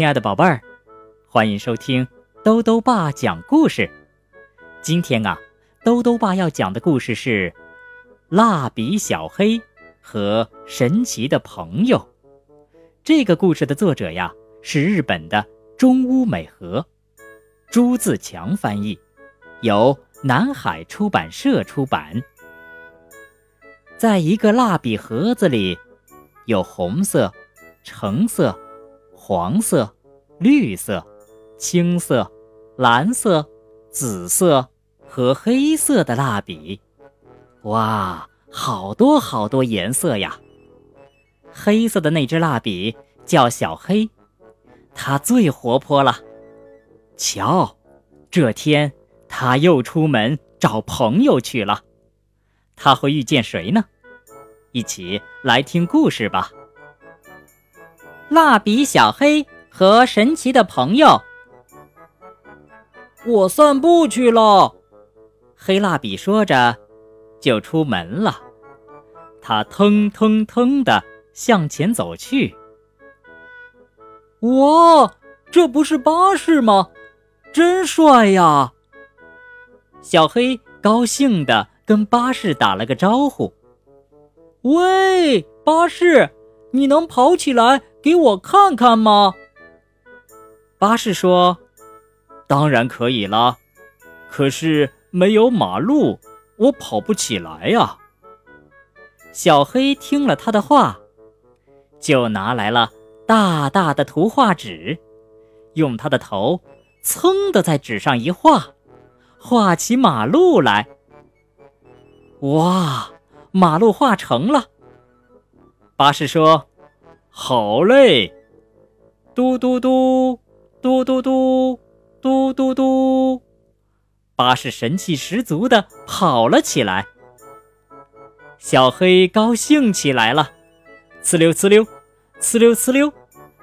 亲爱的宝贝儿，欢迎收听兜兜爸讲故事。今天啊，兜兜爸要讲的故事是《蜡笔小黑和神奇的朋友》。这个故事的作者呀是日本的中屋美和，朱自强翻译，由南海出版社出版。在一个蜡笔盒子里，有红色、橙色。黄色、绿色、青色、蓝色、紫色和黑色的蜡笔，哇，好多好多颜色呀！黑色的那支蜡笔叫小黑，它最活泼了。瞧，这天它又出门找朋友去了。它会遇见谁呢？一起来听故事吧。蜡笔小黑和神奇的朋友，我散步去了。黑蜡笔说着，就出门了。他腾腾腾的向前走去。哇，这不是巴士吗？真帅呀！小黑高兴的跟巴士打了个招呼：“喂，巴士，你能跑起来？”给我看看吗？巴士说：“当然可以了，可是没有马路，我跑不起来呀。”小黑听了他的话，就拿来了大大的图画纸，用他的头噌的在纸上一画，画起马路来。哇，马路画成了！巴士说。好嘞，嘟嘟嘟，嘟嘟嘟，嘟嘟嘟，巴士神气十足的跑了起来。小黑高兴起来了，呲溜呲溜，呲溜呲溜，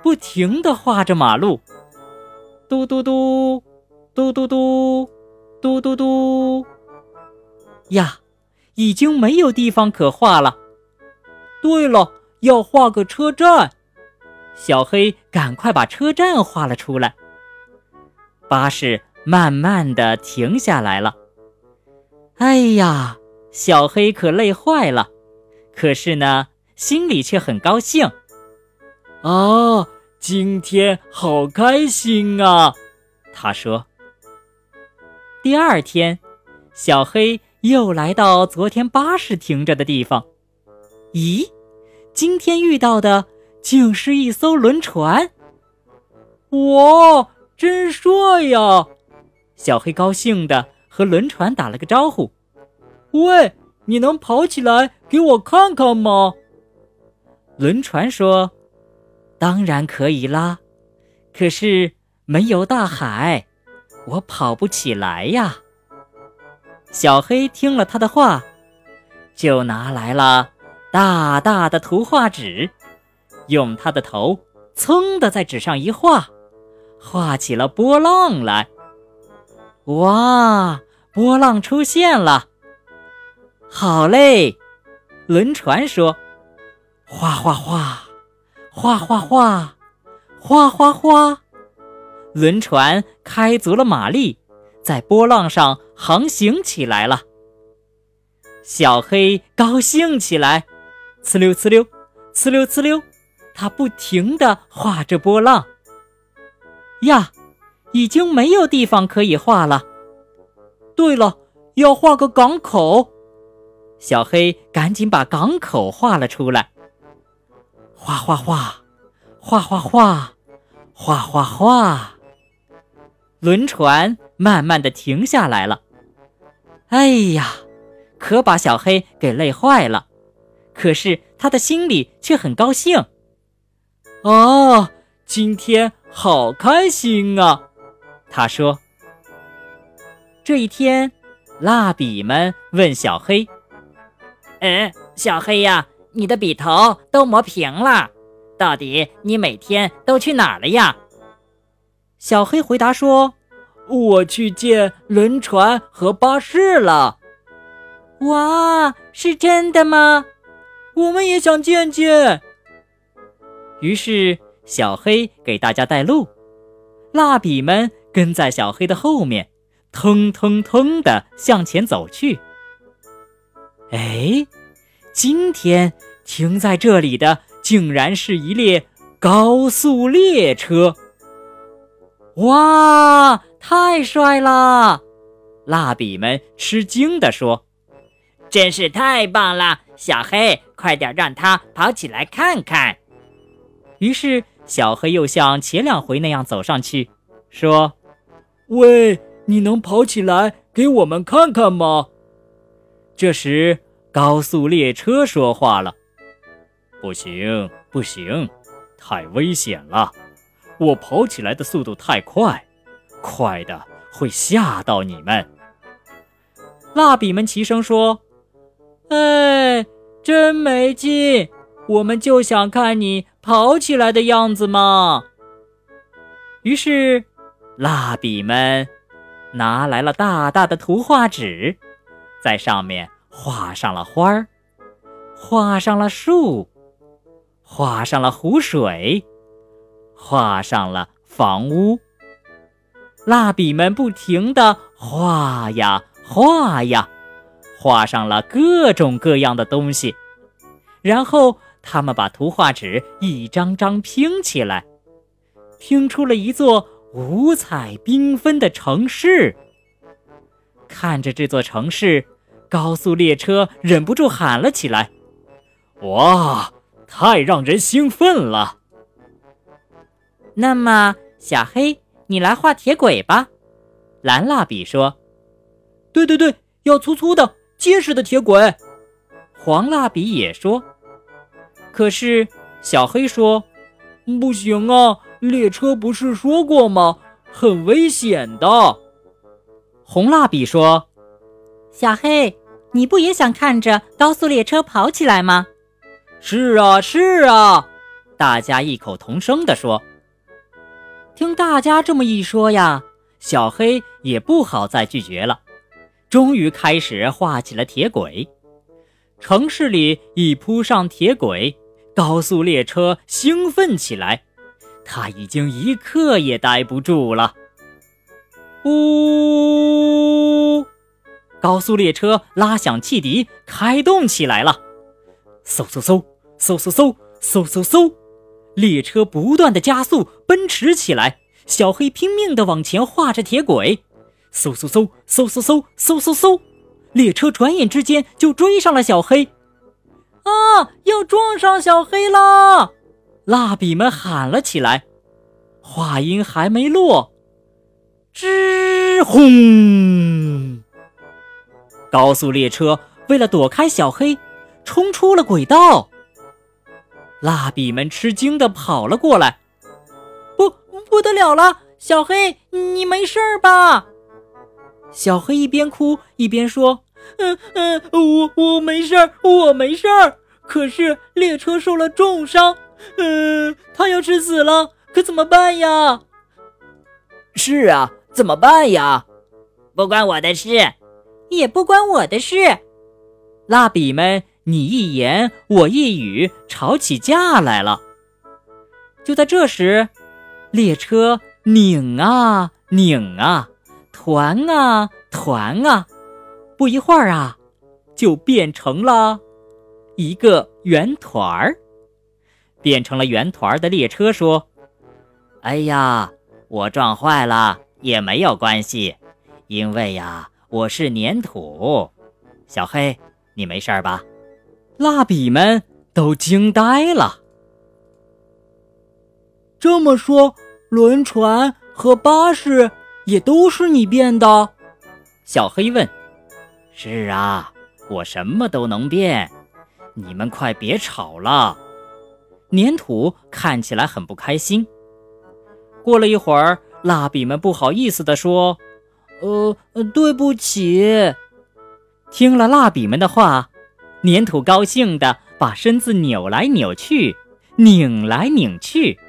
不停的画着马路。嘟嘟嘟，嘟嘟嘟，嘟嘟嘟，呀，已经没有地方可画了。对了。要画个车站，小黑赶快把车站画了出来。巴士慢慢的停下来了。哎呀，小黑可累坏了，可是呢，心里却很高兴。啊，今天好开心啊！他说。第二天，小黑又来到昨天巴士停着的地方。咦？今天遇到的竟是一艘轮船，哇，真帅呀！小黑高兴的和轮船打了个招呼：“喂，你能跑起来给我看看吗？”轮船说：“当然可以啦，可是没有大海，我跑不起来呀。”小黑听了他的话，就拿来了。大大的图画纸，用他的头噌的在纸上一画，画起了波浪来。哇，波浪出现了！好嘞，轮船说：“哗哗哗，哗哗哗，哗哗哗。”轮船开足了马力，在波浪上航行起来了。小黑高兴起来。呲溜呲溜，呲溜呲溜，它不停地画着波浪。呀，已经没有地方可以画了。对了，要画个港口。小黑赶紧把港口画了出来。画画画，画画画，画画画。轮船慢慢的停下来了。哎呀，可把小黑给累坏了。可是他的心里却很高兴。啊，今天好开心啊！他说。这一天，蜡笔们问小黑：“嗯，小黑呀，你的笔头都磨平了，到底你每天都去哪儿了呀？”小黑回答说：“我去见轮船和巴士了。”哇，是真的吗？我们也想见见。于是，小黑给大家带路，蜡笔们跟在小黑的后面，腾腾腾地向前走去。哎，今天停在这里的竟然是一列高速列车！哇，太帅啦！蜡笔们吃惊地说：“真是太棒了！小黑，快点让他跑起来看看。”于是，小黑又像前两回那样走上去，说：“喂，你能跑起来给我们看看吗？”这时，高速列车说话了：“不行，不行，太危险了！我跑起来的速度太快，快的会吓到你们。”蜡笔们齐声说：“哎，真没劲！我们就想看你。”跑起来的样子嘛？于是，蜡笔们拿来了大大的图画纸，在上面画上了花儿，画上了树，画上了湖水，画上了房屋。蜡笔们不停地画呀画呀，画上了各种各样的东西，然后。他们把图画纸一张张拼起来，拼出了一座五彩缤纷的城市。看着这座城市，高速列车忍不住喊了起来：“哇，太让人兴奋了！”那么，小黑，你来画铁轨吧。”蓝蜡笔说。“对对对，要粗粗的、结实的铁轨。”黄蜡笔也说。可是，小黑说：“不行啊，列车不是说过吗？很危险的。”红蜡笔说：“小黑，你不也想看着高速列车跑起来吗？”“是啊，是啊！”大家异口同声地说。听大家这么一说呀，小黑也不好再拒绝了，终于开始画起了铁轨。城市里已铺上铁轨。高速列车兴奋起来，他已经一刻也待不住了。呜！高速列车拉响汽笛，开动起来了。嗖嗖嗖，嗖嗖嗖，嗖嗖嗖，列车不断的加速奔驰起来。小黑拼命的往前画着铁轨，嗖嗖嗖，嗖嗖嗖，嗖嗖嗖，列车转眼之间就追上了小黑。啊！要撞上小黑啦！蜡笔们喊了起来。话音还没落，吱轰！高速列车为了躲开小黑，冲出了轨道。蜡笔们吃惊的跑了过来。不，不得了了！小黑，你没事吧？小黑一边哭一边说。嗯嗯，我我没事儿，我没事儿。可是列车受了重伤，嗯，他要是死了，可怎么办呀？是啊，怎么办呀？不关我的事，也不关我的事。蜡笔们你一言我一语，吵起架来了。就在这时，列车拧啊拧啊，团啊团啊。不一会儿啊，就变成了一个圆团儿。变成了圆团儿的列车说：“哎呀，我撞坏了也没有关系，因为呀，我是粘土。小黑，你没事吧？”蜡笔们都惊呆了。这么说，轮船和巴士也都是你变的？小黑问。是啊，我什么都能变，你们快别吵了。粘土看起来很不开心。过了一会儿，蜡笔们不好意思地说：“呃，对不起。”听了蜡笔们的话，粘土高兴地把身子扭来扭去，拧来拧去。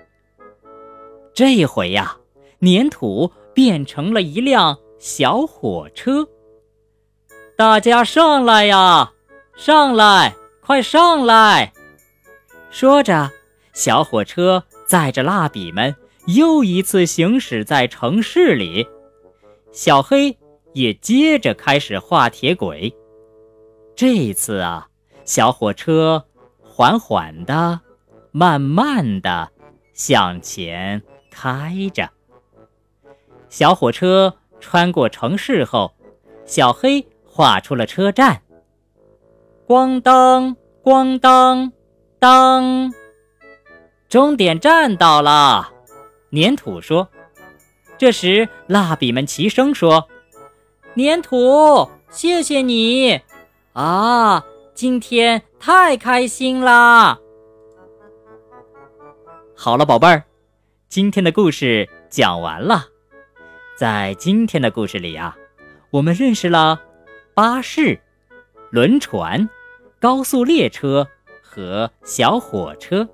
这一回呀，粘土变成了一辆小火车。大家上来呀，上来，快上来！说着，小火车载着蜡笔们又一次行驶在城市里。小黑也接着开始画铁轨。这一次啊，小火车缓缓的、慢慢的向前开着。小火车穿过城市后，小黑画出了车站。咣当，咣当，当！终点站到了，粘土说。这时，蜡笔们齐声说：“粘土，谢谢你！啊，今天太开心啦！”好了，宝贝儿，今天的故事讲完了。在今天的故事里呀，我们认识了巴士、轮船、高速列车和小火车，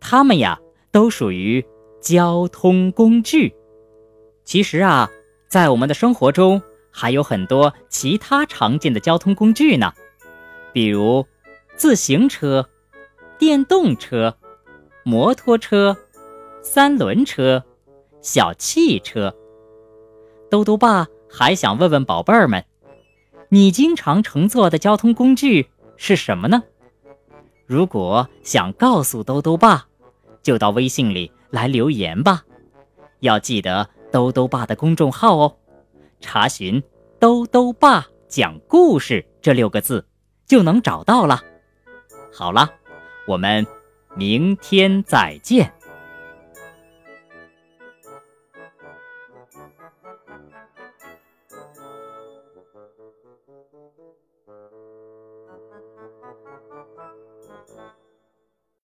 它们呀都属于交通工具。其实啊，在我们的生活中还有很多其他常见的交通工具呢，比如自行车、电动车、摩托车、三轮车、小汽车。兜兜爸还想问问宝贝儿们，你经常乘坐的交通工具是什么呢？如果想告诉兜兜爸，就到微信里来留言吧，要记得。兜兜爸的公众号哦，查询“兜兜爸讲故事”这六个字就能找到了。好了，我们明天再见。